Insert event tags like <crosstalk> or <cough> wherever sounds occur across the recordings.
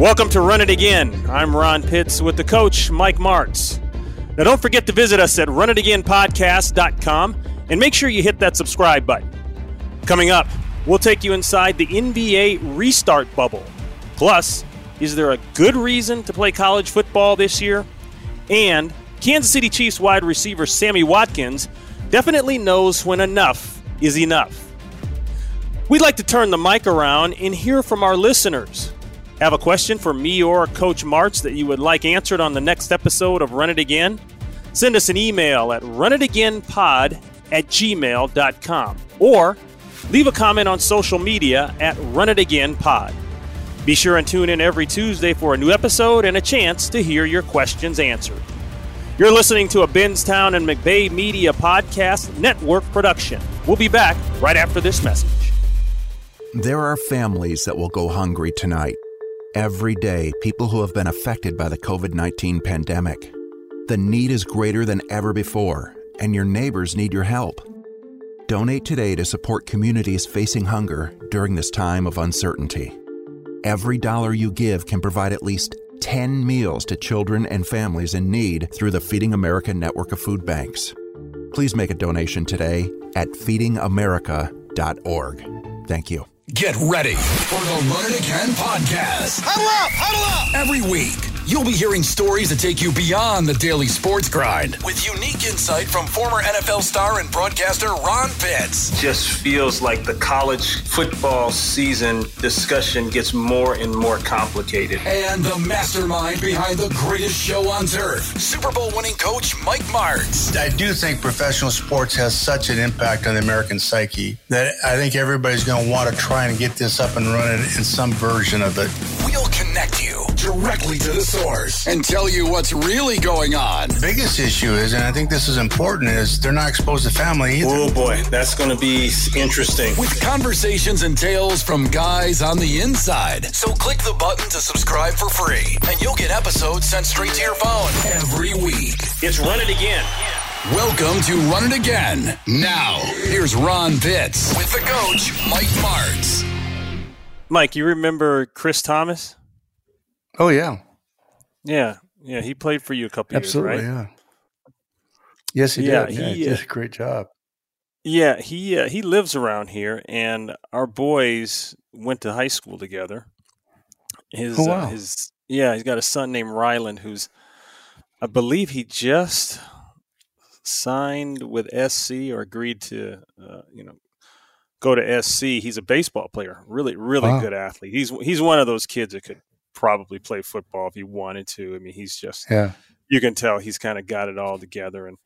Welcome to Run It Again. I'm Ron Pitts with the coach, Mike Martz. Now, don't forget to visit us at runitagainpodcast.com and make sure you hit that subscribe button. Coming up, we'll take you inside the NBA restart bubble. Plus, is there a good reason to play college football this year? And Kansas City Chiefs wide receiver Sammy Watkins definitely knows when enough is enough. We'd like to turn the mic around and hear from our listeners. Have a question for me or Coach Martz that you would like answered on the next episode of Run It Again? Send us an email at runitagainpod at gmail.com or leave a comment on social media at Run It Again Pod. Be sure and tune in every Tuesday for a new episode and a chance to hear your questions answered. You're listening to a Benstown and McBay Media Podcast Network production. We'll be back right after this message. There are families that will go hungry tonight. Every day, people who have been affected by the COVID 19 pandemic. The need is greater than ever before, and your neighbors need your help. Donate today to support communities facing hunger during this time of uncertainty. Every dollar you give can provide at least 10 meals to children and families in need through the Feeding America network of food banks. Please make a donation today at feedingamerica.org. Thank you. Get ready for the It Again podcast. Huddle up, huddle up. Every week, you'll be hearing stories that take you beyond the daily sports grind with unique insight from former NFL star and broadcaster Ron Pitts. Just feels like the college football season discussion gets more and more complicated. And the mastermind behind the greatest show on turf, Super Bowl winning coach Mike Martz. I do think professional sports has such an impact on the American psyche that I think everybody's going to want to try and get this up and running in some version of it. We'll connect you directly to the source and tell you what's really going on. The biggest issue is, and I think this is important, is they're not exposed to family either. Oh boy, that's going to be interesting. With conversations and tales from guys on the inside. So click the button to subscribe for free, and you'll get episodes sent straight to your phone every week. It's Run It Again. Welcome to Run It Again. Now, here's Ron Pitts with the coach, Mike Martz. Mike, you remember Chris Thomas? Oh yeah, yeah, yeah. He played for you a couple Absolutely, years, right? Absolutely, yeah. Yes, he yeah, did. He, yeah, he did a great job. Yeah, he uh, he lives around here, and our boys went to high school together. His oh, wow. uh, his yeah, he's got a son named Ryland who's, I believe, he just signed with SC or agreed to, uh, you know, go to SC. He's a baseball player, really, really wow. good athlete. He's he's one of those kids that could probably play football if he wanted to. I mean, he's just yeah. You can tell he's kind of got it all together and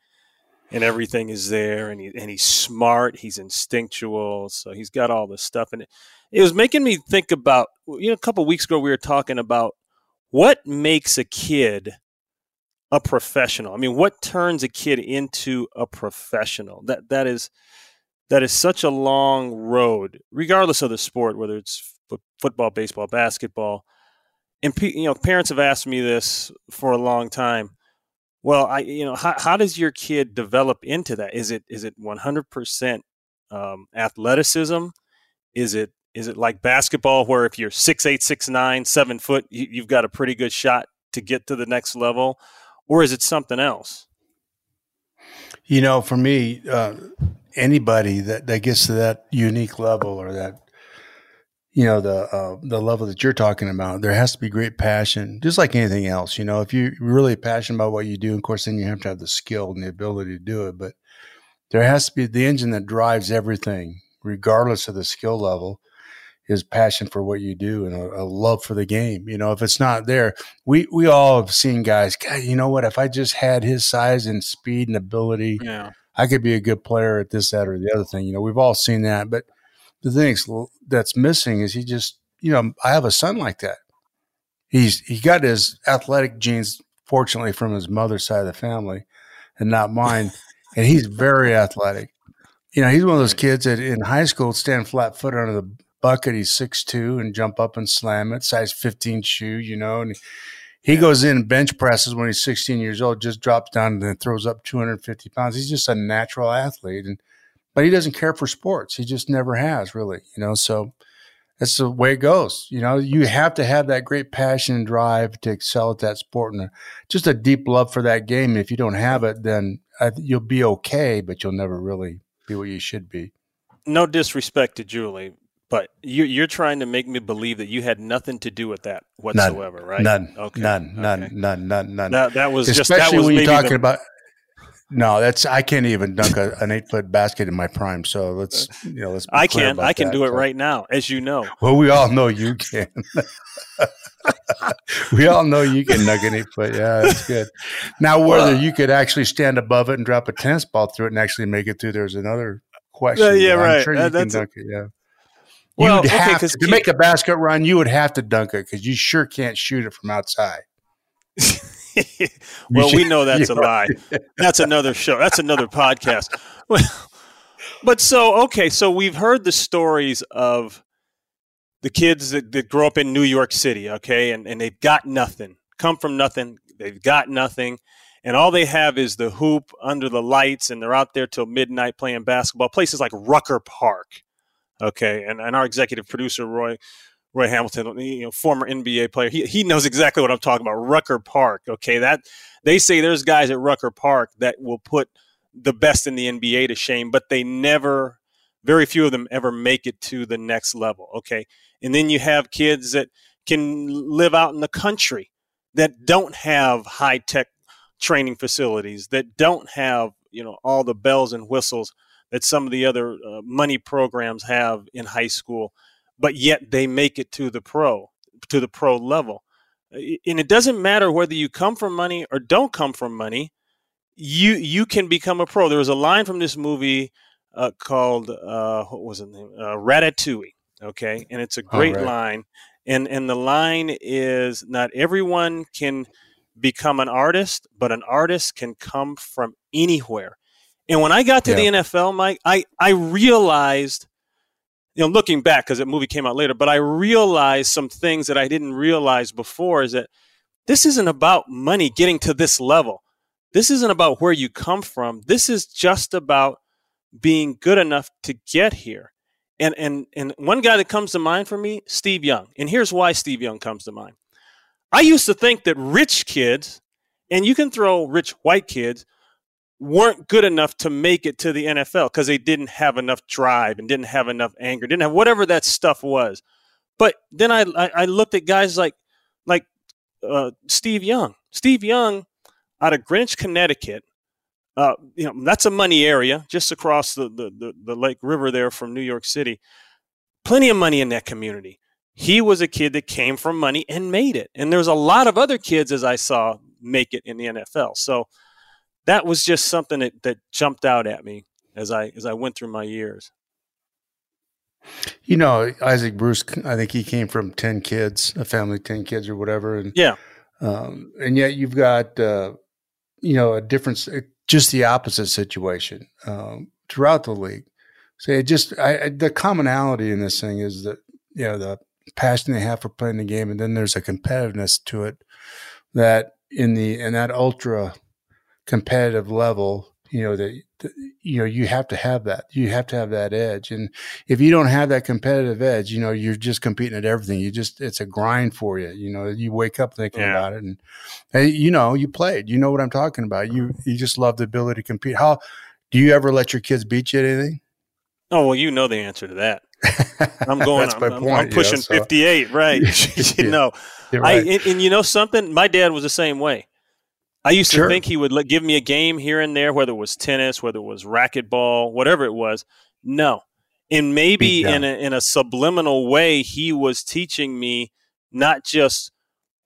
and everything is there and he and he's smart, he's instinctual, so he's got all this stuff and it, it was making me think about you know a couple weeks ago we were talking about what makes a kid a professional. I mean, what turns a kid into a professional? That that is that is such a long road, regardless of the sport, whether it's f- football, baseball, basketball and you know parents have asked me this for a long time. Well i you know how, how does your kid develop into that? Is it is it 100% um, athleticism? Is it is it like basketball where if you're six eight six nine seven foot you, you've got a pretty good shot to get to the next level? Or is it something else? You know for me uh, anybody that, that gets to that unique level or that you know the uh, the level that you're talking about there has to be great passion just like anything else you know? If you're really passionate about what you do of course then you have to have the skill and the ability to do it but there has to be the engine that drives everything regardless of the skill level is passion for what you do and a, a, love for the game you know? If it's not there we we all have seen guys God, you know what? If i just had his size and speed and ability yeah. I could be a good player at this that or the other thing you know? We've all seen that but the things that's missing is he just, you know, I have a son like that. He's he got his athletic genes, fortunately, from his mother's side of the family, and not mine. <laughs> and he's very athletic. You know, he's one of those kids that in high school stand flat foot under the bucket. He's six two and jump up and slam it, size fifteen shoe. You know, and he goes in bench presses when he's 16 years old, just drops down and then throws up 250 pounds. He's just a natural athlete. And but he doesn't care for sports. He just never has really, you know. So that's the way it goes. You know, you have to have that great passion and drive to excel at that sport and uh, just a deep love for that game. And if you don't have it, then uh, you'll be okay, but you'll never really be what you should be. No disrespect to Julie, but you, are trying to make me believe that you had nothing to do with that whatsoever, none, right? None, okay. none, none, none, none, none. That, that was especially just, that was when you're talking the, about no, that's I can't even dunk a, an eight foot basket in my prime. So let's you know let's. I can't. I can that. do it right now, as you know. <laughs> Well, we all know you can. <laughs> we all know you can dunk an eight foot. Yeah, that's good. Now, whether well, you could actually stand above it and drop a tennis ball through it and actually make it through, there's another question. Uh, yeah, right. Sure uh, dunk a, it. Yeah. Well, would have to, to make a basket run. You would have to dunk it because you sure can't shoot it from outside. <laughs> <laughs> well, we know that's <laughs> a lie. That's another show. That's another podcast. <laughs> but so okay, so we've heard the stories of the kids that, that grow up in New York City, okay, and, and they've got nothing, come from nothing, they've got nothing, and all they have is the hoop under the lights, and they're out there till midnight playing basketball. Places like Rucker Park, okay, and, and our executive producer Roy Roy Hamilton, you know, former NBA player. He he knows exactly what I'm talking about. Rucker Park. Okay, that they say there's guys at Rucker Park that will put the best in the NBA to shame, but they never, very few of them ever make it to the next level. Okay, and then you have kids that can live out in the country that don't have high tech training facilities, that don't have you know all the bells and whistles that some of the other uh, money programs have in high school but yet they make it to the pro to the pro level. And it doesn't matter whether you come from money or don't come from money you you can become a pro. There was a line from this movie uh, called uh, what was it name? Uh, ratatouille okay? And it's a great right. line and and the line is not everyone can become an artist but an artist can come from anywhere. And when i got to yeah. the nfl mike i i realized you know, looking back because the movie came out later, but I realized some things that I didn't realize before is that this isn't about money getting to this level. This isn't about where you come from. This is just about being good enough to get here. And and and one guy that comes to mind for me, Steve Young. And here's why Steve Young comes to mind. I used to think that rich kids, and you can throw rich white kids, weren't good enough to make it to the NFL because they didn't have enough drive and didn't have enough anger, didn't have whatever that stuff was. But then I I, I looked at guys like like uh, Steve Young. Steve Young out of Greenwich, Connecticut. Uh, you know that's a money area just across the, the, the the Lake River there from New York City. Plenty of money in that community. He was a kid that came from money and made it. And there's a lot of other kids as I saw make it in the NFL. So that was just something that, that jumped out at me as I as I went through my years. You know, Isaac Bruce. I think he came from ten kids, a family ten kids or whatever, and yeah, um, and yet you've got uh, you know a difference, just the opposite situation um, throughout the league. So it just I, I, the commonality in this thing is that you know the passion they have for playing the game, and then there's a competitiveness to it that in the in that ultra competitive level you know that, you know you have to have that you have to have that edge. And if you don't have that competitive edge you know you're just competing at everything. You just it's a grind for you you know you wake up thinking yeah. about it and hey you know you played you know what i'm talking about. You you just love the ability to compete. How do you ever let your kids beat you at anything? Oh well you know the answer to that. I'm <laughs> going I'm, I'm, I'm, pushing you know, so. 58 right <laughs> <laughs> you yeah, know. right. I and, and you know something? My dad was the same way I used to think he would let, give me a game here and there, whether it was tennis, whether it was racquetball, whatever it was. No. And maybe in a, in a subliminal way, he was teaching me not just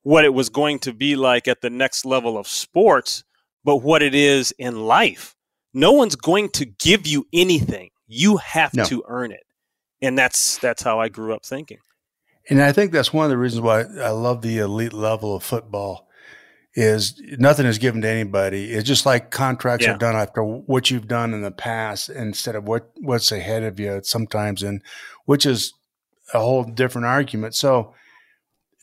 what it was going to be like at the next level of sports, but what it is in life. No one's going to give you anything. You have no. to earn it. And that's that's how I grew up thinking. And I think that's one of the reasons why I love the elite level of football is nothing is given to anybody. It's just like contracts yeah. are done after what you've done in the past instead of what what's ahead of you sometimes, and which is a whole different argument. So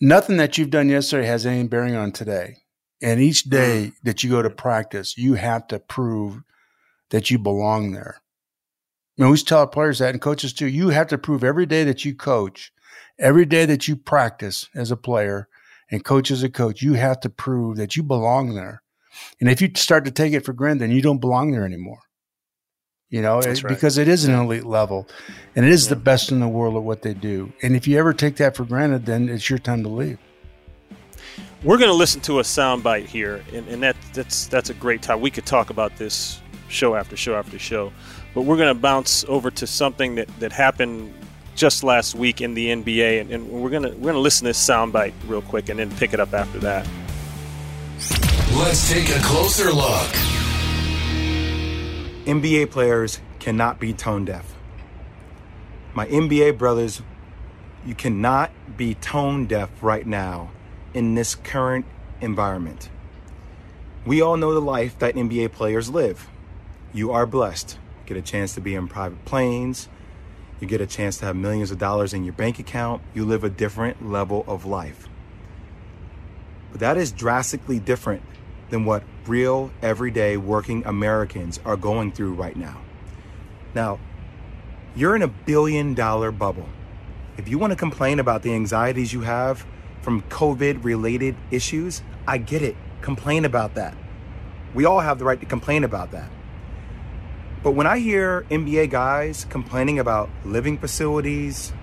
nothing that you've done yesterday has any bearing on today. And each day mm. that you go to practice, you have to prove that you belong there. Mean, we tell our players that and coaches too. You have to prove every day that you coach Every day that you practice as a player and coach as a coach, you have to prove that you belong there. And if you start to take it for granted, then you don't belong there anymore. You know, it, right. because it is an elite level and it is yeah. the best in the world at what they do. And if you ever take that for granted, then it's your time to leave. We're going to listen to a soundbite here, and, and that, that's that's a great time. We could talk about this show after show after show, but we're going to bounce over to something that, that happened just last week in the NBA, and, and we're going to we're going to listen to this soundbite real quick, and then pick it up after that. Let's take a closer look. NBA players cannot be tone deaf. My NBA brothers, you cannot be tone deaf right now in this current environment. We all know the life that NBA players live. You are blessed. Get a chance to be in private planes. You get a chance to have millions of dollars in your bank account. You live a different level of life. But that is drastically different than what real, everyday working Americans are going through right now. Now, you're in a billion dollar bubble. If you want to complain about the anxieties you have from COVID related issues, I get it. Complain about that. We all have the right to complain about that. But when I hear NBA guys complaining about living facilities,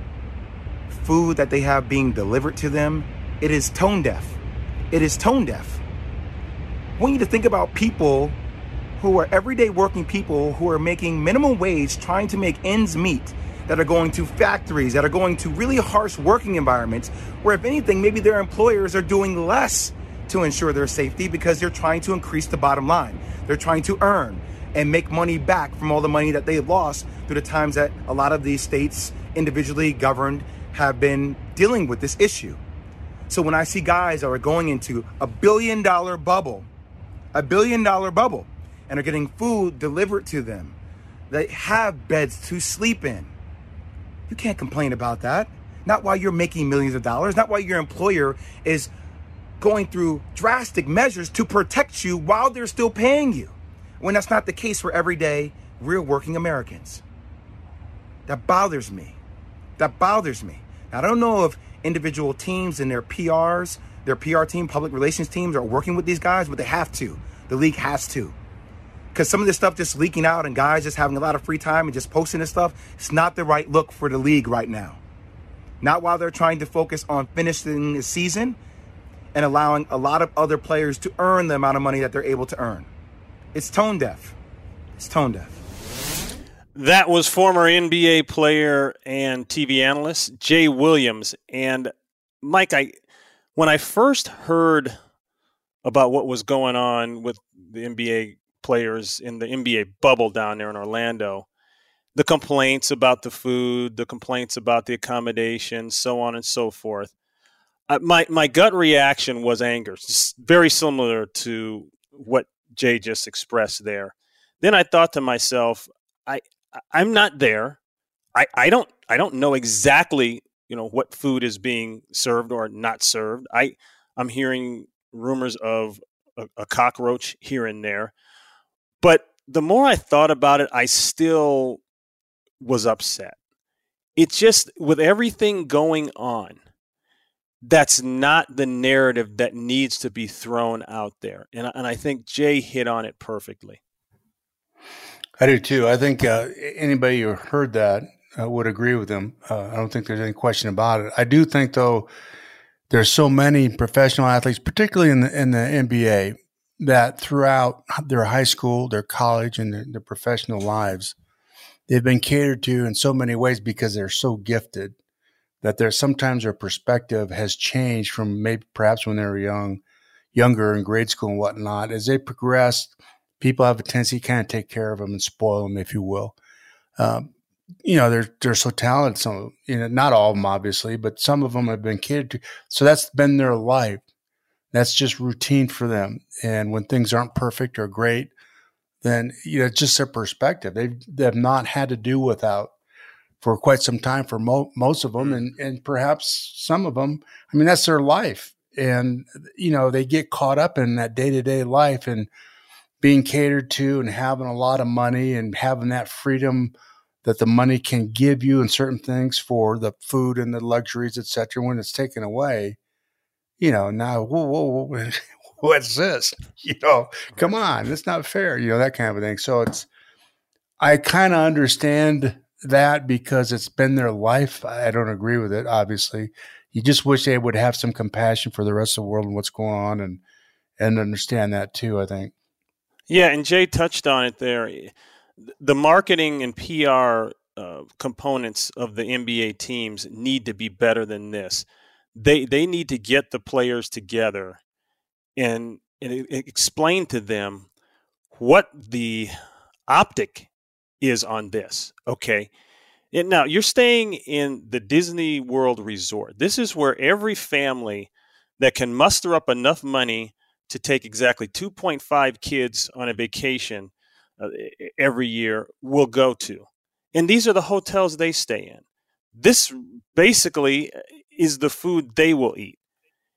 food that they have being delivered to them, it is tone deaf. It is tone deaf. I want you to think about people who are everyday working people who are making minimum wage trying to make ends meet that are going to factories that are going to really harsh working environments where if anything maybe their employers are doing less to ensure their safety because they're trying to increase the bottom line they're trying to earn and make money back from all the money that they've lost through the times that a lot of these states individually governed have been dealing with this issue so when i see guys that are going into a billion dollar bubble a billion dollar bubble and are getting food delivered to them. They have beds to sleep in. You can't complain about that. Not while you're making millions of dollars, not while your employer is going through drastic measures to protect you while they're still paying you. When that's not the case for everyday, real working Americans. That bothers me. That bothers me. Now, I don't know if individual teams and their PRs their PR team, public relations teams are working with these guys, but they have to. The league has to. Because some of this stuff just leaking out and guys just having a lot of free time and just posting this stuff, it's not the right look for the league right now. Not while they're trying to focus on finishing the season and allowing a lot of other players to earn the amount of money that they're able to earn. It's tone deaf. It's tone deaf. That was former NBA player and TV analyst Jay Williams. And Mike, I when I first heard about what was going on with the NBA players in the NBA bubble down there in Orlando, the complaints about the food, the complaints about the accommodation, so on and so forth. Uh, my my gut reaction was anger, very similar to what Jay just expressed there. Then I thought to myself, I I'm not there. I, I don't I don't know exactly you know what food is being served or not served. I I'm hearing rumors of a, a cockroach here and there, but the more I thought about it, I still was upset. It's just with everything going on, that's not the narrative that needs to be thrown out there. And, and I think Jay hit on it perfectly. I do too. I think uh, anybody who heard that uh, would agree with him. Uh, I don't think there's any question about it. I do think, though, there's so many professional athletes, particularly in the in the NBA, that throughout their high school, their college, and their, their professional lives, they've been catered to in so many ways because they're so gifted that there's sometimes their perspective has changed from maybe perhaps when they were young, younger in grade school and whatnot. As they progress, people have a tendency to kind of take care of them and spoil them, if you will. Um, you know they're they're so talented. Some you know not all of them obviously, but some of them have been catered to. So that's been their life. That's just routine for them. And when things aren't perfect or great, then you know it's just their perspective. They've they have not had to do without for quite some time for mo- most of them, mm. and and perhaps some of them. I mean that's their life, and you know they get caught up in that day to day life and being catered to and having a lot of money and having that freedom that the money can give you in certain things for the food and the luxuries, etc. When it's taken away, you know, now whoa, whoa, whoa, <laughs> what's this? <laughs> You know, come on, it's not fair. You know that kind of a thing. So it's, I kind of understand that because it's been their life. I don't agree with it. Obviously, you just wish they would have some compassion for the rest of the world and what's going on, and and understand that too. I think. Yeah, and Jay touched on it there. The marketing and PR uh, components of the NBA teams need to be better than this. They they need to get the players together and, and explain to them what the optic is on this. Okay. And now you're staying in the Disney World Resort. This is where every family that can muster up enough money to take exactly 2.5 kids on a vacation uh, every year will go to. And these are the hotels they stay in. This basically uh, is the food they will eat.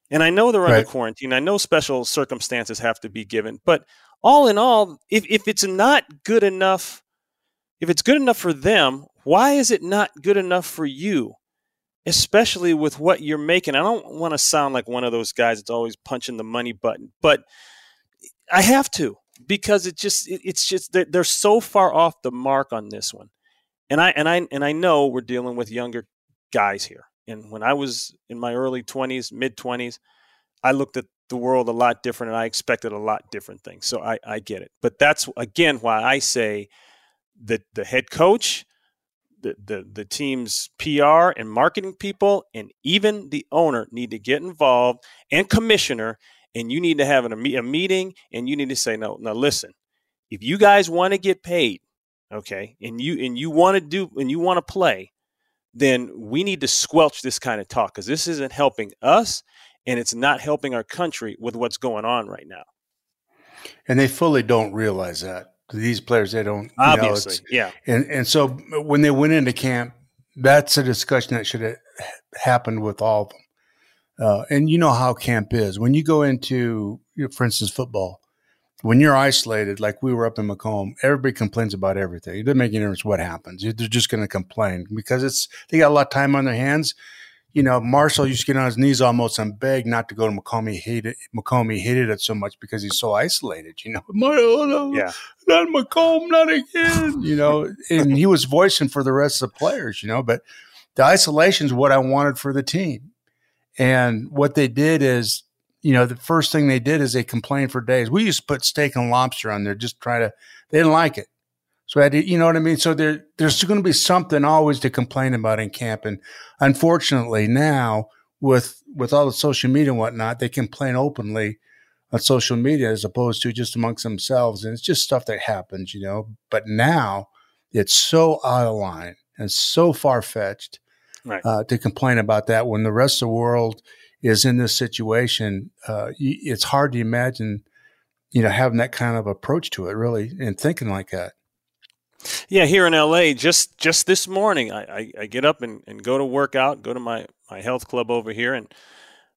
And I know they're right. under quarantine. I know special circumstances have to be given. But all in all, if, if it's not good enough, if it's good enough for them, why is it not good enough for you? Especially with what you're making. I don't want to sound like one of those guys that's always punching the money button, but I have to because it just it, it's just they're, they're so far off the mark on this one. And I and I and I know we're dealing with younger guys here. And when I was in my early 20s, mid 20s, I looked at the world a lot different and I expected a lot different things. So I, I get it. But that's, again, why I say that the head coach, the, the, the team's PR and marketing people, and even the owner need to get involved and commissioner. And you need to have an, a meeting and you need to say, no, now listen, if you guys want to get paid, okay, and you and you want to do and you want to play, then we need to squelch this kind of talk because this isn't helping us and it's not helping our country with what's going on right now. And they fully don't realize that. These players, they don't. Obviously, know, yeah. And and so when they went into camp, that's a discussion that should have happened with all of them. Uh, and you know how camp is. When you go into, for instance, football, when you're isolated, like we were up in Macomb, everybody complains about everything. It doesn't make any difference what happens. They're just going to complain because it's they got a lot of time on their hands. You know, Marshall used to get on his knees almost and beg not to go to Macomb. He hated Macomb. He hated it so much because he's so isolated. You know, <laughs> no, yeah, not Macomb, not again. You know, and he was voicing for the rest of the players. You know, but the isolation is what I wanted for the team. And what they did is you know, the first thing they did is they complained for days. We used to put steak and lobster on there, just try to, they didn't like it. So I did, you know what I mean? So there, there's going to be something always to complain about in camp. And unfortunately now with, with all the social media and whatnot, they complain openly on social media as opposed to just amongst themselves. And it's just stuff that happens, you know, but now it's so out of line and so far fetched right. uh, to complain about that when the rest of the world is in this situation, uh, it's hard to imagine, you know, having that kind of approach to it, really, and thinking like that. Yeah, here in LA, just just this morning, I, I, I get up and, and go to work out, go to my, my health club over here, and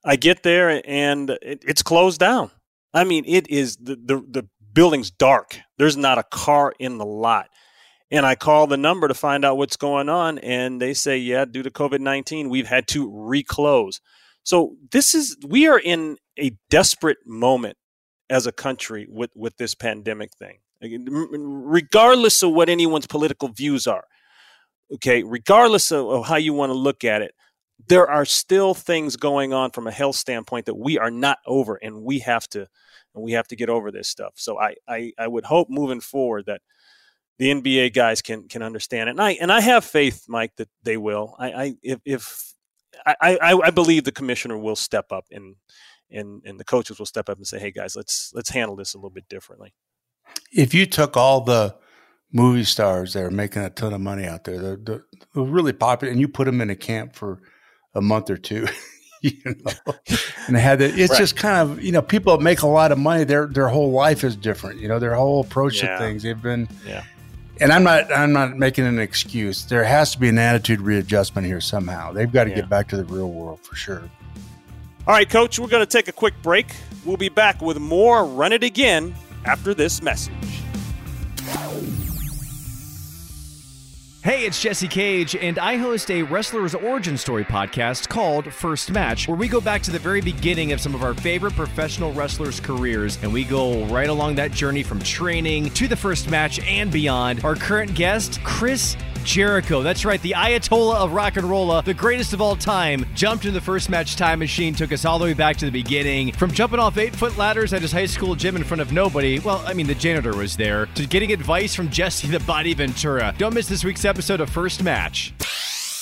I get there and it, it's closed down. I mean, it is the, the the building's dark. There's not a car in the lot. And I call the number to find out what's going on, and they say, yeah, due to COVID 19, we've had to reclose. So this is we are in a desperate moment as a country with with this pandemic thing. Regardless of what anyone's political views are, okay, regardless of, of how you want to look at it, there are still things going on from a health standpoint that we are not over, and we have to and we have to get over this stuff. So I I, I would hope moving forward that the NBA guys can can understand it, and I and I have faith, Mike, that they will. I, I if, if I, I, I believe the commissioner will step up and and and the coaches will step up and say, "Hey guys, let's let's handle this a little bit differently." If you took all the movie stars that are making a ton of money out there, they're, they're, really popular, and you put them in a camp for a month or two, <laughs> you know, and had it. It's right. just kind of you know people make a lot of money. Their their whole life is different. You know, their whole approach yeah. to things. They've been yeah and I'm not I'm not making an excuse. There has to be an attitude readjustment here somehow. They've got to yeah. get back to the real world for sure. All right, coach, we're going to take a quick break. We'll be back with more Run It Again after this message. Hey, it's Jesse Cage, and I host a wrestler's origin story podcast called First Match, where we go back to the very beginning of some of our favorite professional wrestlers' careers, and we go right along that journey from training to the first match and beyond. Our current guest, Chris Jericho. That's right, the Ayatollah of rock and rolla, uh, the greatest of all time, jumped in the first match time machine, took us all the way back to the beginning. From jumping off eight foot ladders at his high school gym in front of nobody, well, I mean, the janitor was there, to getting advice from Jesse the Body Ventura. Don't miss this week's episode of First Match.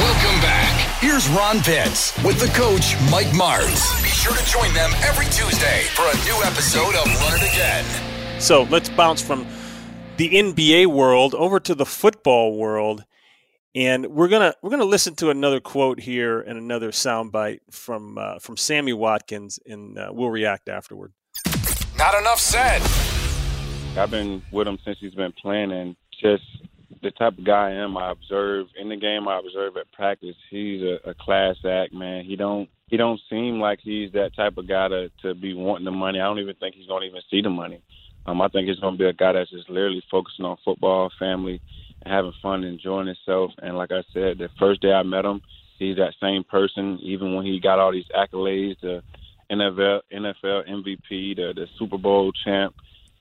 Welcome back. Here's Ron Pitts with the coach, Mike Martz. Be sure to join them every Tuesday for a new episode of Run It Again. So let's bounce from the NBA world over to the football world. And we're gonna we're gonna listen to another quote here and another soundbite from uh, from Sammy Watkins, and uh, we'll react afterward. Not enough said. I've been with him since he's been playing, and just the type of guy I am. I observe in the game. I observe at practice. He's a, a class act, man. He don't he don't seem like he's that type of guy to to be wanting the money. I don't even think he's to even see the money. Um, I think he's to be a guy that's just literally focusing on football, family, having fun, enjoying himself. And like I said, the first day I met him, he's that same person. Even when he got all these accolades, the NFL NFL MVP, the the Super Bowl champ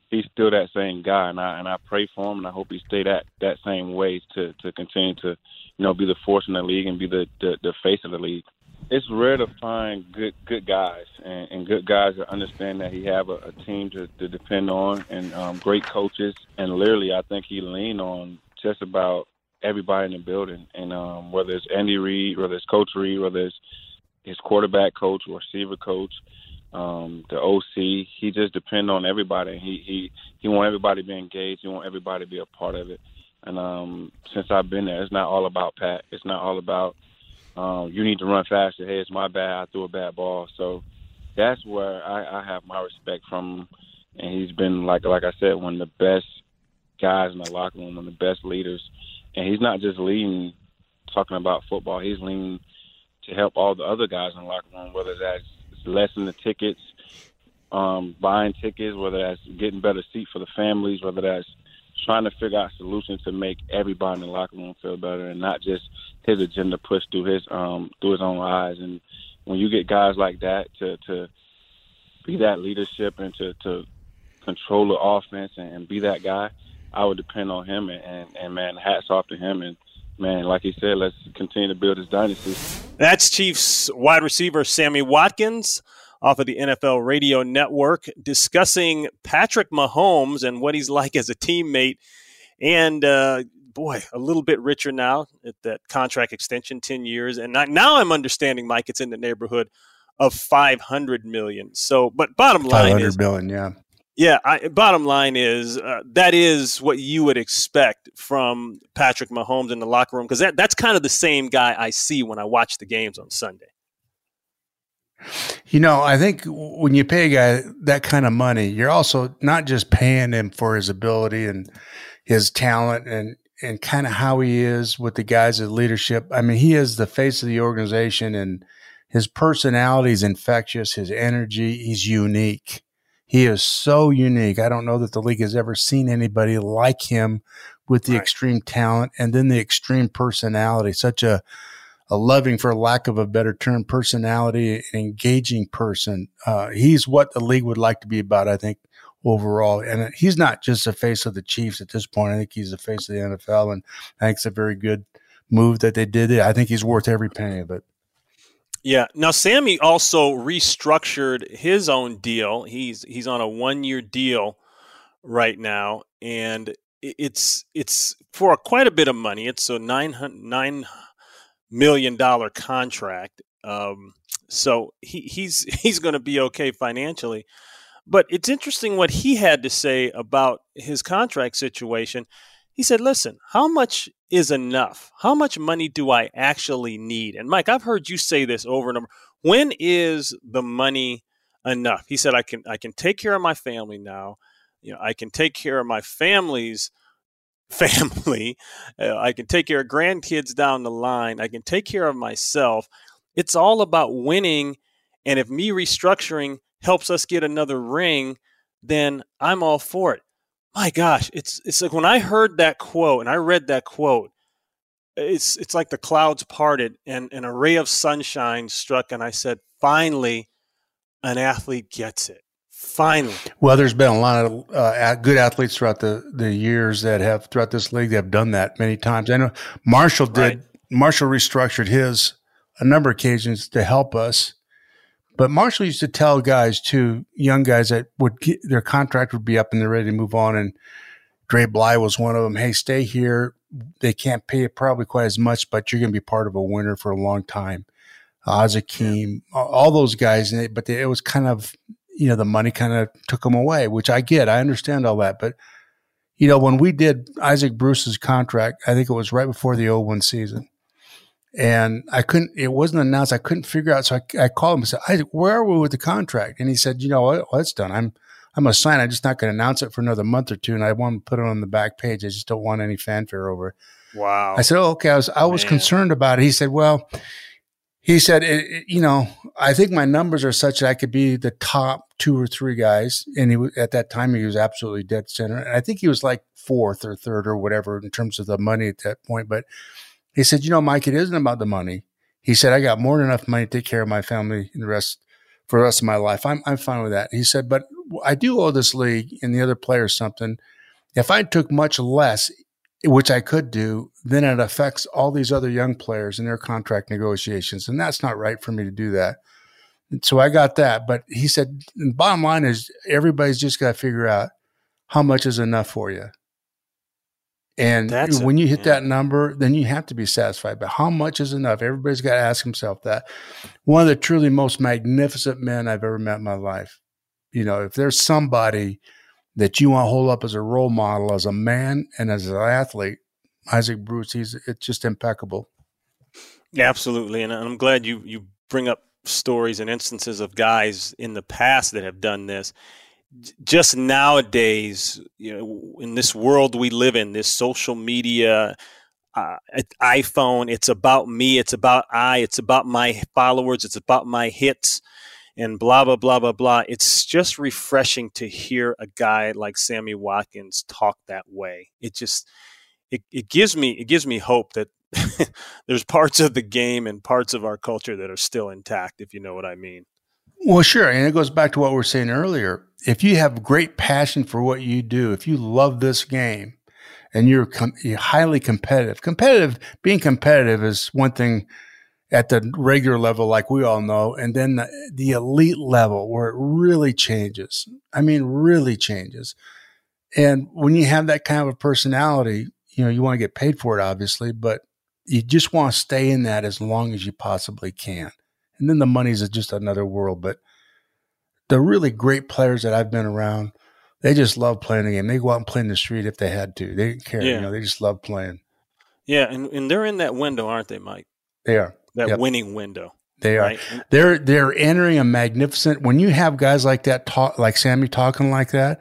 he's still that same guy, and I and I pray for him, and I hope he stay that that same way to to continue to, you know, be the force in the league and be the the, the face of the league. It's rare to find good good guys and, and good guys that understand that he have a, a team to, to depend on and um, great coaches. And literally, I think he leaned on just about everybody in the building. And um, whether it's Andy Reid, whether it's Coach Reid, whether it's his quarterback coach or receiver coach, um, the OC. He just depend on everybody. He he he want everybody to be engaged. He want everybody to be a part of it. And um, since I've been there, it's not all about Pat. It's not all about um, you need to run faster. Hey, it's my bad. I threw a bad ball. So that's where I, I have my respect from. And he's been like like I said, one of the best guys in the locker room, one of the best leaders. And he's not just leading talking about football. He's leading to help all the other guys in the locker room, whether that's lessen the tickets, um, buying tickets, whether that's getting better seats for the families, whether that's trying to figure out solutions to make everybody in the locker room feel better and not just his agenda pushed through his um through his own eyes. And when you get guys like that to to be that leadership and to to control the offense and, and be that guy, I would depend on him and, and, and man, hats off to him and man, like he said, let's continue to build his dynasty. That's Chiefs wide receiver Sammy Watkins off of the NFL Radio Network discussing Patrick Mahomes and what he's like as a teammate. And uh, boy, a little bit richer now at that contract extension, 10 years. And now I'm understanding, Mike, it's in the neighborhood of 500 million. So, but bottom line 500 is, billion, yeah. Yeah, I, bottom line is uh, that is what you would expect from Patrick Mahomes in the locker room because that, that's kind of the same guy I see when I watch the games on Sunday. You know, I think when you pay a guy that kind of money, you're also not just paying him for his ability and his talent and and kind of how he is with the guys' of leadership. I mean, he is the face of the organization and his personality is infectious, his energy, he's unique. He is so unique. I don't know that the league has ever seen anybody like him with the right. extreme talent and then the extreme personality. Such a a loving, for lack of a better term, personality, engaging person. Uh, he's what the league would like to be about, I think, overall. And he's not just the face of the Chiefs at this point. I think he's the face of the NFL, and I think it's a very good move that they did. It. I think he's worth every penny of it. Yeah. Now Sammy also restructured his own deal. He's he's on a one year deal right now, and it's it's for quite a bit of money. It's a nine nine million dollar contract. Um, so he, he's <laughs> he's going to be okay financially. But it's interesting what he had to say about his contract situation. He said, "Listen, how much is enough? How much money do I actually need?" And Mike, I've heard you say this over and over. When is the money enough? He said, "I can I can take care of my family now. You know, I can take care of my family's <laughs> family. Uh, I can take care of grandkids down the line. I can take care of myself. It's all about winning. And if me restructuring helps us get another ring, then I'm all for it. My gosh, it's it's like when I heard that quote and I read that quote, it's it's like the clouds parted and and a ray of sunshine struck, and I said, finally, an athlete gets it. Finally. Well, there's been a lot of uh, good athletes throughout the, the years that have throughout this league that have done that many times. I know Marshall did. Right. Marshall restructured his a number of occasions to help us. But Marshall used to tell guys too, young guys that would get, their contract would be up and they're ready to move on. And Dre Bly was one of them. Hey, stay here. They can't pay you probably quite as much, but you're going to be part of a winner for a long time. Azeem, all those guys, but they, it was kind of you know, the money kind of took them away, which I get. I understand all that. But, you know, when we did Isaac Bruce's contract, I think it was right before the 01 season. And I couldn't, it wasn't announced. I couldn't figure out. So I, I called him and said, Isaac, where are we with the contract? And he said, you know what? Well, it's done. I'm, I'm a sign. I'm just not going to announce it for another month or two. And I want to put it on the back page. I just don't want any fanfare over. Wow. I said, oh, okay. I was, I was concerned about it. He said, well, he said, it, it, you know, I think my numbers are such that I could be the top two or three guys. And he at that time he was absolutely dead center. And I think he was like fourth or third or whatever in terms of the money at that point. But he said, you know, Mike, it isn't about the money. He said, I got more than enough money to take care of my family and the rest for the rest of my life. I'm I'm fine with that. He said, but I do owe this league and the other players something. If I took much less, which I could do, then it affects all these other young players and their contract negotiations. And that's not right for me to do that. So I got that. But he said, the bottom line is everybody's just got to figure out how much is enough for you. And that's when you hit yeah. that number, then you have to be satisfied. But how much is enough? Everybody's got to ask himself that. One of the truly most magnificent men I've ever met in my life. You know, if there's somebody that you want to hold up as a role model, as a man and as an athlete, Isaac Bruce, he's it's just impeccable. Absolutely, and I'm glad you you bring up stories and instances of guys in the past that have done this. Just nowadays, you know, in this world we live in, this social media, uh, iPhone, it's about me, it's about I, it's about my followers, it's about my hits and blah blah blah blah blah. It's just refreshing to hear a guy like Sammy Watkins talk that way. It just it, it gives me it gives me hope that <laughs> there's parts of the game and parts of our culture that are still intact, if you know what I mean. Well, sure. And it goes back to what we were saying earlier. If you have great passion for what you do, if you love this game and you're, com- you're highly competitive, competitive, being competitive is one thing at the regular level, like we all know, and then the, the elite level where it really changes. I mean, really changes. And when you have that kind of a personality, you know, you want to get paid for it, obviously, but you just want to stay in that as long as you possibly can. And then the money's just another world. But the really great players that I've been around, they just love playing the game. They go out and play in the street if they had to. They didn't care. Yeah. You know, they just love playing. Yeah, and, and they're in that window, aren't they, Mike? They are that yep. winning window. They are. Right? They're they're entering a magnificent. When you have guys like that talk, like Sammy talking like that,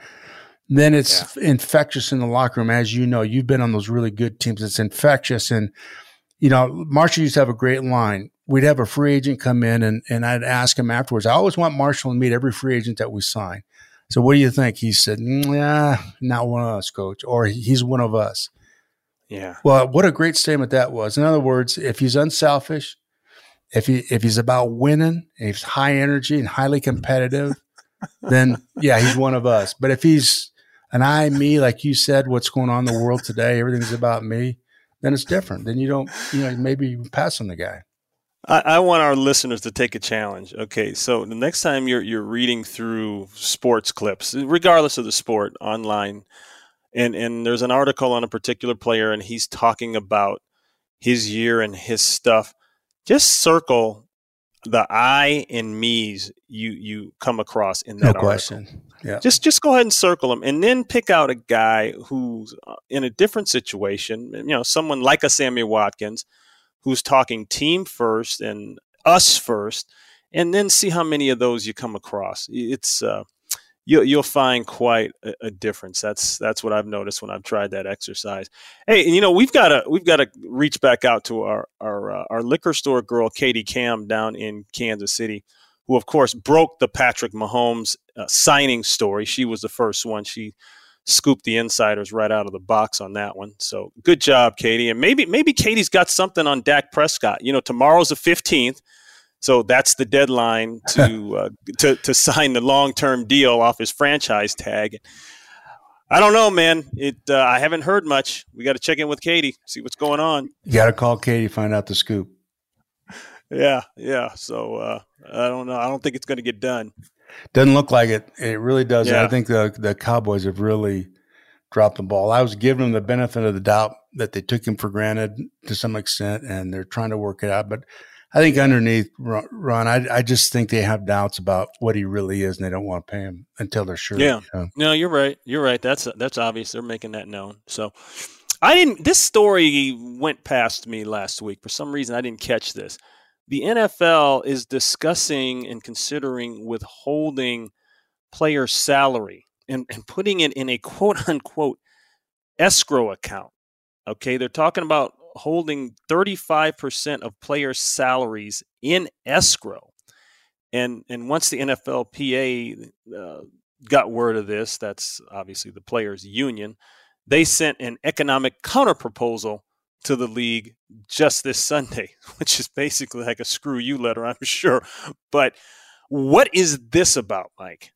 then it's yeah. infectious in the locker room. As you know, you've been on those really good teams. It's infectious, and you know Marshall used to have a great line. We'd have a free agent come in, and and I'd ask him afterwards. I always want Marshall to meet every free agent that we sign. So what do you think? He said, mm, "Nah, not one of us, coach, or he's one of us." Yeah. Well, what a great statement that was. In other words, if he's unselfish, if he if he's about winning, he's high energy and highly competitive, <laughs> then yeah, he's one of us. But if he's an I, me, like you said, what's going on in the world today, everything's about me, then it's different. Then you don't, you know, maybe you pass on the guy. I, I, want our listeners to take a challenge. Okay, so the next time you're you're reading through sports clips, regardless of the sport, online, and and there's an article on a particular player, and he's talking about his year and his stuff just circle the I and me's you you come across in that no question. Yeah. Just just go ahead and circle them, and then pick out a guy who's uh, in a different situation. You know, someone like a Sammy Watkins, who's talking team first and us first, and then see how many of those you come across. It's uh, you'll you'll find quite a, a, difference. That's that's what I've noticed when I've tried that exercise. Hey, and you know we've got to we've got to reach back out to our our uh, our liquor store girl Katie Cam down in Kansas City, who of course broke the Patrick Mahomes uh, signing story. She was the first one. She scooped the insiders right out of the box on that one. So good job, Katie. And maybe maybe Katie's got something on Dak Prescott. You know, tomorrow's the fifteenth. So that's the deadline <laughs> to uh, to to sign the long term deal off his franchise tag. I don't know, man. It uh, I haven't heard much. We got to check in with Katie, see what's going on. You got to call Katie, find out the scoop. <laughs> Yeah, yeah. So uh, I don't know. I don't think it's going to get done. Doesn't look like it. It really does. Yeah. I think the the Cowboys have really dropped the ball. I was giving them the benefit of the doubt that they took him for granted to some extent, and they're trying to work it out. But I think underneath Ron, I, I just think they have doubts about what he really is, and they don't want to pay him until they're sure. Yeah, know? no, you're right. You're right. That's that's obvious. They're making that known. So, I didn't. This story went past me last week for some reason. I didn't catch this. The NFL is discussing and considering withholding player salary and, and putting it in a quote unquote escrow account. Okay, they're talking about holding 35% of players' salaries in escrow. And and once the NFLPA uh, got word of this, that's obviously the players' union, they sent an economic counterproposal to the league just this Sunday, <laughs> which is basically like a screw you letter, I'm sure. But what is this about, Mike?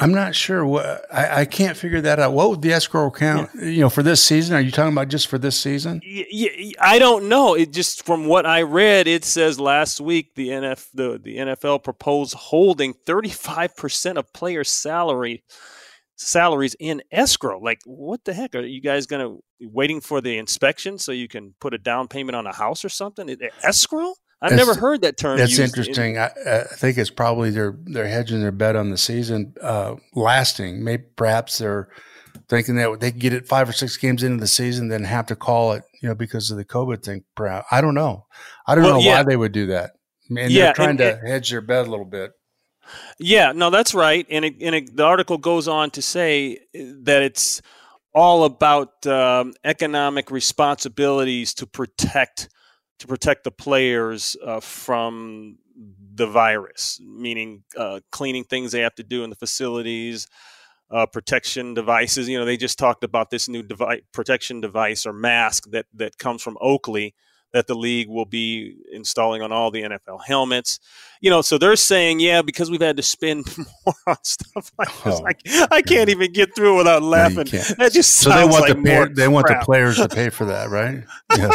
I'm not sure what I, I, can't figure that out. What would the escrow account, yeah. you know, for this season? Are you talking about just for this season? Yeah, I don't know. It just from what I read, it says last week the NF the, the NFL proposed holding 35 percent of players' salary salaries in escrow. Like, what the heck are you guys going to waiting for the inspection so you can put a down payment on a house or something? Escrow? I've that's, never heard that term. That's interesting. In, I, I, think it's probably they're they're hedging their bet on the season uh, lasting. Maybe perhaps they're thinking that they can get it five or six games into the season, then have to call it, you know, because of the COVID thing. Perhaps I don't know. I don't well, know yeah. why they would do that. And yeah, they're trying and, to and, hedge their bet a little bit. Yeah, no, that's right. And it, and it, the article goes on to say that it's all about um, economic responsibilities to protect to protect the players uh, from the virus, meaning uh, cleaning things they have to do in the facilities, uh, protection devices. You know, they just talked about this new device, protection device or mask that that comes from Oakley that the league will be installing on all the NFL helmets. You know, so they're saying, yeah, because we've had to spend <laughs> more on stuff like this, oh, I, I can't even get through without laughing. No, that just so they want like the pay, they want the players to pay for that, right? Yeah.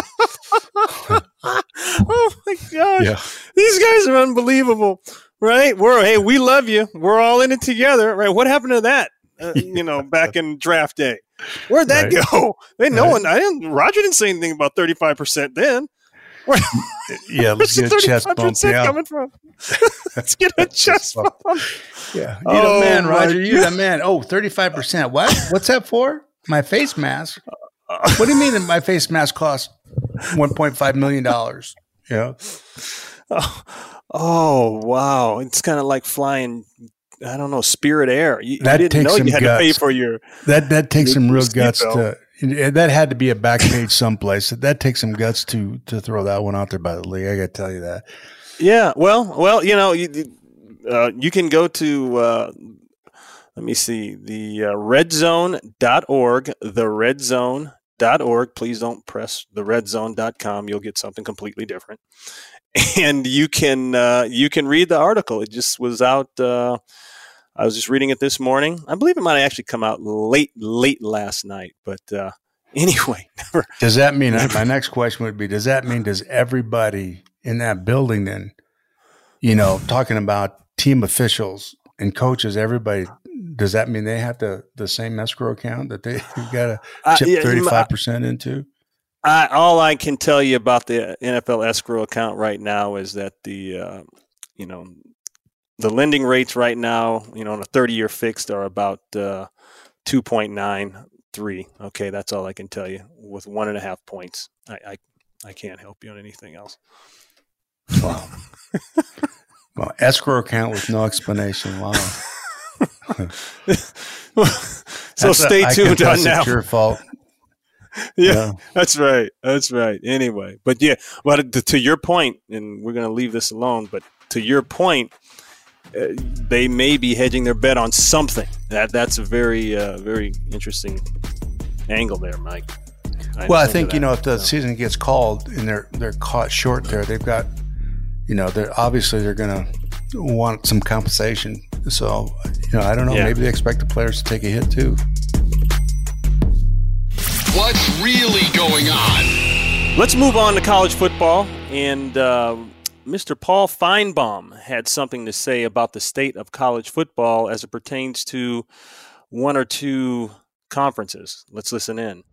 <laughs> oh my gosh, yeah. these guys are unbelievable, right? We're hey, we love you. We're all in it together, right? What happened to that? Uh, <laughs> you know, back in draft day. Where'd that right. go? They no right. one. I didn't. Roger didn't say anything about thirty five percent then. Where, <laughs> yeah, <laughs> let's get a chest bump. Yeah. coming from? let's get a chest bump. Yeah, you oh, the man, Roger. You the man. Oh, 35 percent. What? What's that for? My face mask. Uh, uh. what do you mean that my face mask costs 1.5 million dollars? Yeah. Oh, oh wow! It's kind of like flying I don't know, Spirit Air. You, that you didn't know you had guts. to pay for your that that takes some real guts to. That had to be a back page someplace. That takes some guts to to throw that one out there by the league. I got to tell you that. Yeah, well, well, you know, you, uh, you can go to uh, let me see the uh, redzone.org, the redzone.org. Please don't press the redzone.com. You'll get something completely different. <laughs> And you can uh, you can read the article. It just was out uh, I was just reading it this morning. I believe it might actually come out late, late last night. But uh, <laughs> anyway, never, does that mean never. my next question would be: Does that mean does everybody in that building then, you know, talking about team officials and coaches, everybody? Does that mean they have the the same escrow account that they <laughs> got to chip thirty five percent into? I, all I can tell you about the NFL escrow account right now is that the uh, you know the lending rates right now, you know, on a 30 year fixed are about uh, 2.93. Okay, that's all I can tell you with one and a half points. I, I, I can't help you on anything else. Wow. <laughs> well, escrow account with no explanation. Wow. <laughs> <laughs> so stay a, tuned on now. your fault. <laughs> Yeah, that's right. That's right. Anyway, but yeah, but to your point, and we're going to leave this alone. But to your point, uh, they may be hedging their bet on something. That that's a very uh, very interesting angle there, Mike. I well, I think you know if the so. season gets called and they're they're caught short there, they've got you know they're obviously they're going to want some compensation. So you know I don't know. Yeah. Maybe they expect the players to take a hit too. What's really going on? Let's move on to college football and. Uh, Mr. Paul Finebaum had something to say about the state of college football as it pertains to one or two conferences. Let's listen in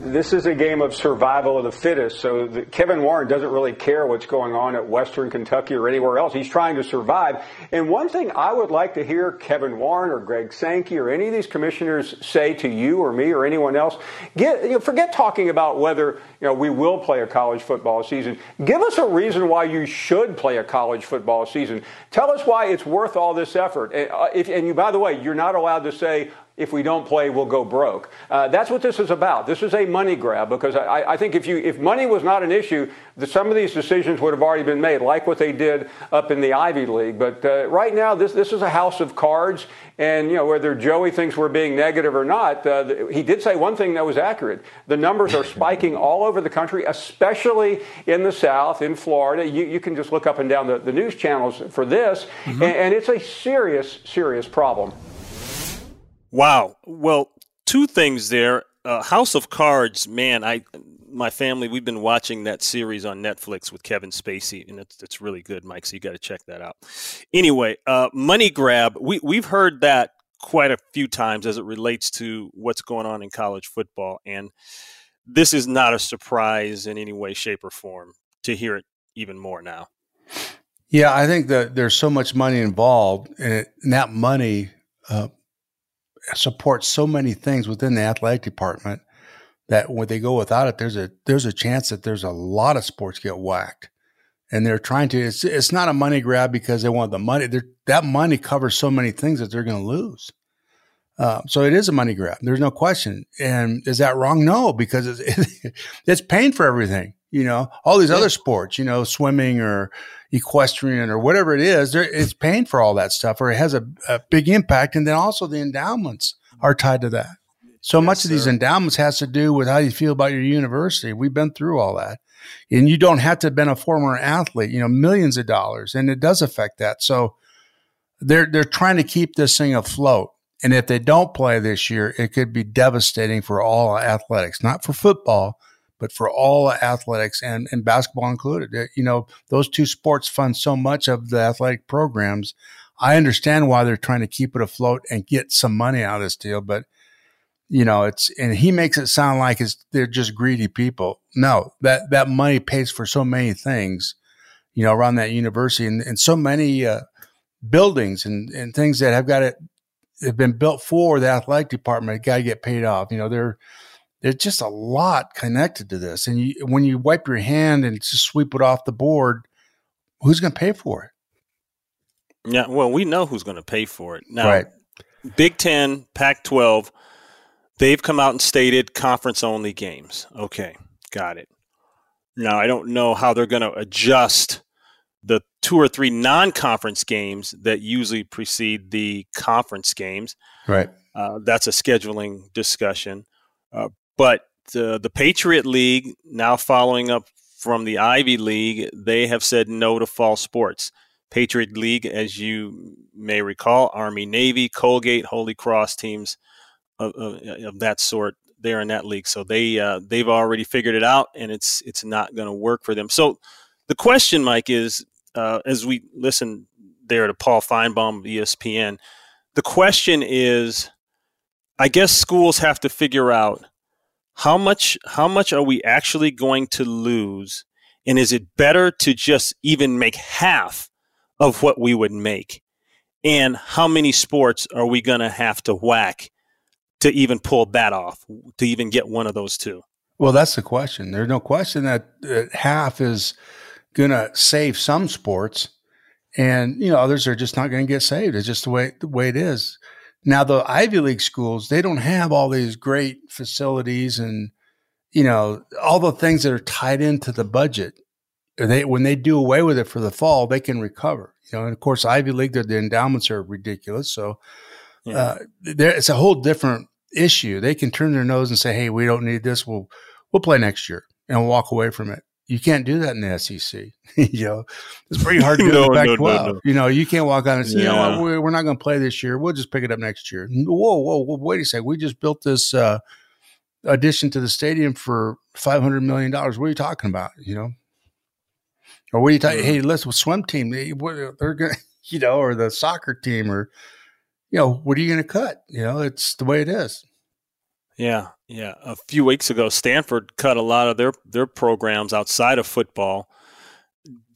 this is a game of survival of the fittest. So the, Kevin Warren doesn't really care what's going on at Western Kentucky or anywhere else. He's trying to survive. And one thing I would like to hear Kevin Warren or Greg Sankey or any of these commissioners say to you or me or anyone else, get, you know, forget talking about whether you know we will play a college football season. Give us a reason why you should play a college football season. Tell us why it's worth all this effort. And, uh, if, and you, by the way, you're not allowed to say, if we don't play, we'll go broke. Uh, that's what this is about. This is a money grab because I, I think if you if money was not an issue, the, some of these decisions would have already been made, like what they did up in the Ivy League. But uh, right now, this this is a house of cards, and you know whether Joey thinks we're being negative or not, uh, he did say one thing that was accurate. The numbers are spiking all over the country, especially in the South, in Florida. You, you can just look up and down the, the news channels for this, mm-hmm. and, and it's a serious, serious problem. Wow. Well, two things there. Uh, House of Cards, man, I my family we've been watching that series on Netflix with Kevin Spacey, and it's it's really good, Mike. So you got to check that out. Anyway, uh, money grab. We we've heard that quite a few times as it relates to what's going on in college football, and this is not a surprise in any way, shape, or form to hear it even more now. Yeah, I think that there's so much money involved, and, it, and that money uh, supports so many things within the athletic department that when they go without it, there's a there's a chance that there's a lot of sports get whacked, and they're trying to. It's it's not a money grab because they want the money. They're, that money covers so many things that they're going to lose. Uh, so it is a money grab. There's no question. And is that wrong? No, because it's, <laughs> it's paying for everything. You know, all these yeah. other sports, you know, swimming or equestrian or whatever it is, it's paying for all that stuff or it has a, a, big impact. And then also the endowments are tied to that. So yes, much of these endowments has to do with how you feel about your university. We've been through all that. And you don't have to have been a former athlete, you know, millions of dollars. And it does affect that. So they're they're trying to keep this thing afloat. And if they don't play this year, it could be devastating for all athletics, not for football, but for all athletics and, and basketball included. You know, those two sports fund so much of the athletic programs. I understand why they're trying to keep it afloat and get some money out of this deal, but you know, it's and he makes it sound like it's they're just greedy people. No, that that money pays for so many things, you know, around that university and, and so many uh, buildings and, and things that have got it have been built for the athletic department. Got to get paid off. You know, they're there's just a lot connected to this. And you, when you wipe your hand and just sweep it off the board, who's going to pay for it? Yeah, well, we know who's going to pay for it. Now, right. Big Ten, Pac 12, they've come out and stated conference only games. Okay, got it. Now, I don't know how they're going to adjust the two or three non conference games that usually precede the conference games. Right. Uh, that's a scheduling discussion. Uh, but the Patriot League, now following up from the Ivy League, they have said no to fall sports. Patriot League, as you may recall, Army, Navy, Colgate, Holy Cross teams of, of, of that sort. They're in that league, so they uh, they've already figured it out, and it's it's not going to work for them. So the question, Mike, is uh, as we listen there to Paul Finebaum of ESPN, the question is, I guess schools have to figure out how much how much are we actually going to lose and is it better to just even make half of what we would make. And how many sports are we going to have to whack to even pull that off, to even get one of those two? Well, that's the question. There's no question that, that half is going to save some sports, and you know others are just not going to get saved. It's just the way the way it is. Now, the Ivy League schools they don't have all these great facilities and you know all the things that are tied into the budget. They when they do away with it for the fall, they can recover. You know, and of course, Ivy League, the endowments are ridiculous. So yeah. uh, there, it's a whole different issue. They can turn their nose and say, "Hey, we don't need this. We'll we'll play next year," and walk away from it. You can't do that in the SEC. <laughs> you know, it's pretty hard to do no, in the Pac-12. No, no, you know, you can't walk on and say, yeah. "You know what? We're not going to play this year. We'll just pick it up next year." Whoa, whoa, whoa! Wait a second. We just built this uh, addition to the stadium for five hundred million dollars. What are you talking about? You know, or what are you talking? Hey, let's swim team, they, they're going, <laughs> you know, or the soccer team, or you know, what are you going to cut? You know, it's the way it is. Yeah, yeah. A few weeks ago, Stanford cut a lot of their their programs outside of football.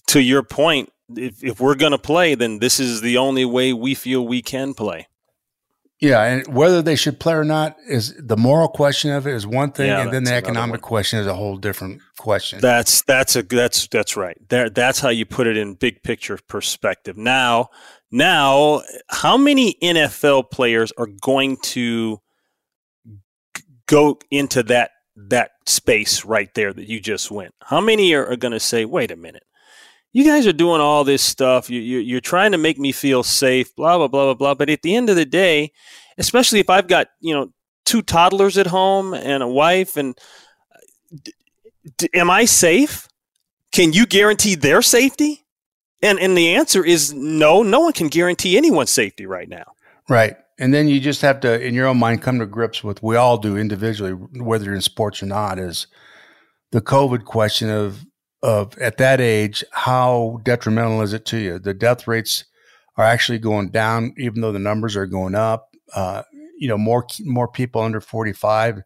To your point, if, if we're going to play, then this is the only way we feel we can play. Yeah, and whether they should play or not is the moral question of it is one thing, yeah, and then the economic question is a whole different question. That's that's a that's that's right. There, that's how you put it in big picture perspective. Now, now, how many NFL players are going to go into that that space right there that you just went? How many are, are going to say, "Wait a minute"? You guys are doing all this stuff. You, you, you're trying to make me feel safe, blah, blah, blah, blah, blah. But at the end of the day, especially if I've got, you know, two toddlers at home and a wife, and d- d- am I safe? Can you guarantee their safety? And and the answer is no. No one can guarantee anyone's safety right now. Right. And then you just have to, in your own mind, come to grips with we all do individually, whether you're in sports or not, is the COVID question of of at that age, how detrimental is it to you? The death rates are actually going down, even though the numbers are going up. Uh, you know, more more people under 45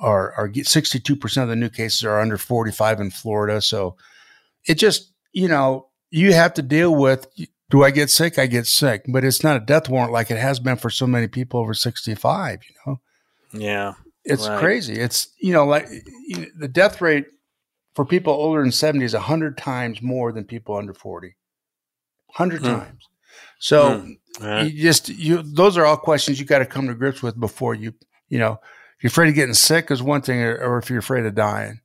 are are 62 percent of the new cases are under 45 in Florida. So it just you know you have to deal with do I get sick? I get sick, but it's not a death warrant like it has been for so many people over 65, you know? Yeah. It's right. crazy. It's, you know, like the death rate for people older than 70 is 100 times more than people under 40. 100 hmm. times. So hmm. you just, you, those are all questions you got to come to grips with before you, you know, if you're afraid of getting sick is one thing, or, or if you're afraid of dying.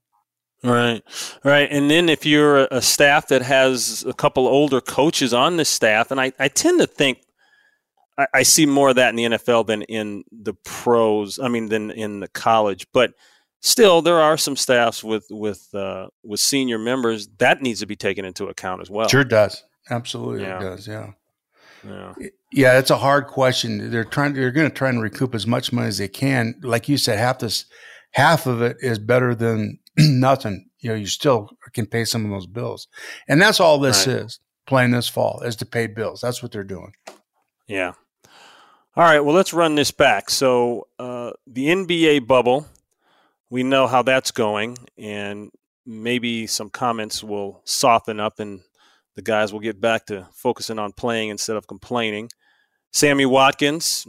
Right, right. And then if you're a staff that has a couple older coaches on the staff, and I, I tend to think I, I, see more of that in the NFL than in the pros. I mean, than in the college. But still, there are some staffs with with uh, with senior members that needs to be taken into account as well. Sure does. Absolutely, yeah. it does. Yeah. Yeah. Yeah, it's a hard question. They're trying. They're going to try and recoup as much money as they can. Like you said, half this, half of it is better than <clears throat> nothing. You know, you still can pay some of those bills. And that's all this right. is playing this fall is to pay bills. That's what they're doing. Yeah. All right. Well, let's run this back. So, uh, the NBA bubble, we know how that's going, and maybe some comments will soften up and the guys will get back to focusing on playing instead of complaining. Sammy Watkins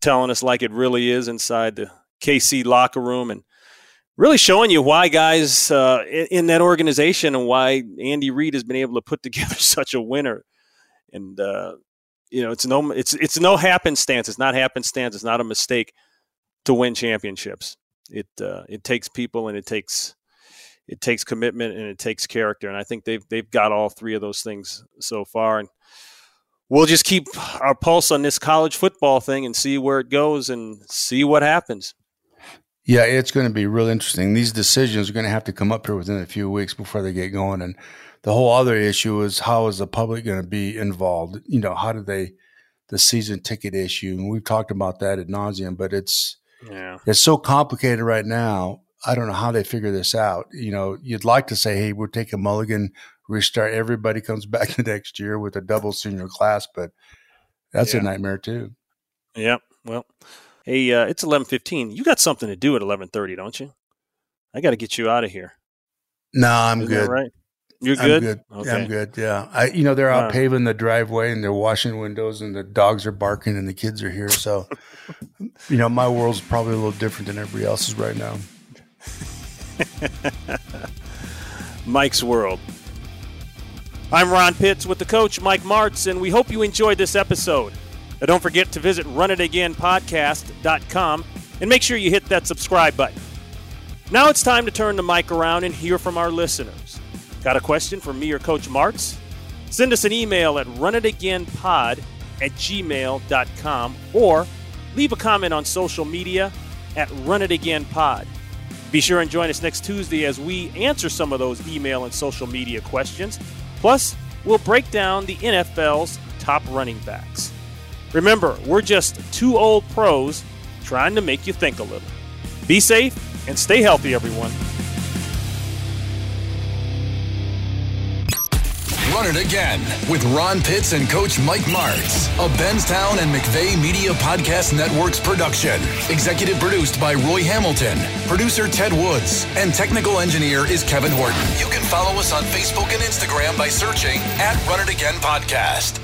telling us like it really is inside the KC locker room and really showing you why guys uh, in, in, that organization and why Andy Reid has been able to put <laughs> together such a winner. And uh, you know, it's no it's it's no happenstance. It's not happenstance. It's not a mistake to win championships. It uh, it takes people and it takes it takes commitment and it takes character. And I think they've they've got all three of those things so far. And we'll just keep our pulse on this college football thing and see where it goes and see what happens. Yeah, it's going to be real interesting. These decisions are going to have to come up here within a few weeks before they get going. And the whole other issue is how is the public going to be involved? You know, how do they, the season ticket issue? And we've talked about that at nauseum, but it's, yeah. it's so complicated right now. I don't know how they figure this out. You know, you'd like to say, hey, we're taking mulligan, restart. Everybody comes <laughs> back the next year with a double senior class, but that's yeah. a nightmare too. Yep. Well, Hey, uh, it's eleven fifteen. You got something to do at eleven thirty, don't you? I got to get you out of here. No, I'm Isn't good. Right. You're good. I'm good. Okay. I'm good. Yeah. I, you know, they're out Wow. paving the driveway and they're washing windows and the dogs are barking and the kids are here. So, <laughs> you know, my world's probably a little different than everybody else's right now. <laughs> Mike's World. I'm Ron Pitts with the coach, Mike Martz, and we hope you enjoyed this episode. Now, don't forget to visit runitagainpodcast.com and make sure you hit that subscribe button. Now it's time to turn the mic around and hear from our listeners. Got a question for me or Coach Martz? Send us an email at runitagainpod at gmail.com or leave a comment on social media at runitagainpod. Be sure and join us next Tuesday as we answer some of those email and social media questions. Plus, we'll break down the NFL's top running backs. Remember, we're just two old pros trying to make you think a little. Be safe and stay healthy, everyone. Run it again with Ron Pitts and Coach Mike Martz. A Benstown and McVeigh Media Podcast Network's production. Executive produced by Roy Hamilton. Producer Ted Woods. And technical engineer is Kevin Horton. You can follow us on Facebook and Instagram by searching at Run It Again Podcast.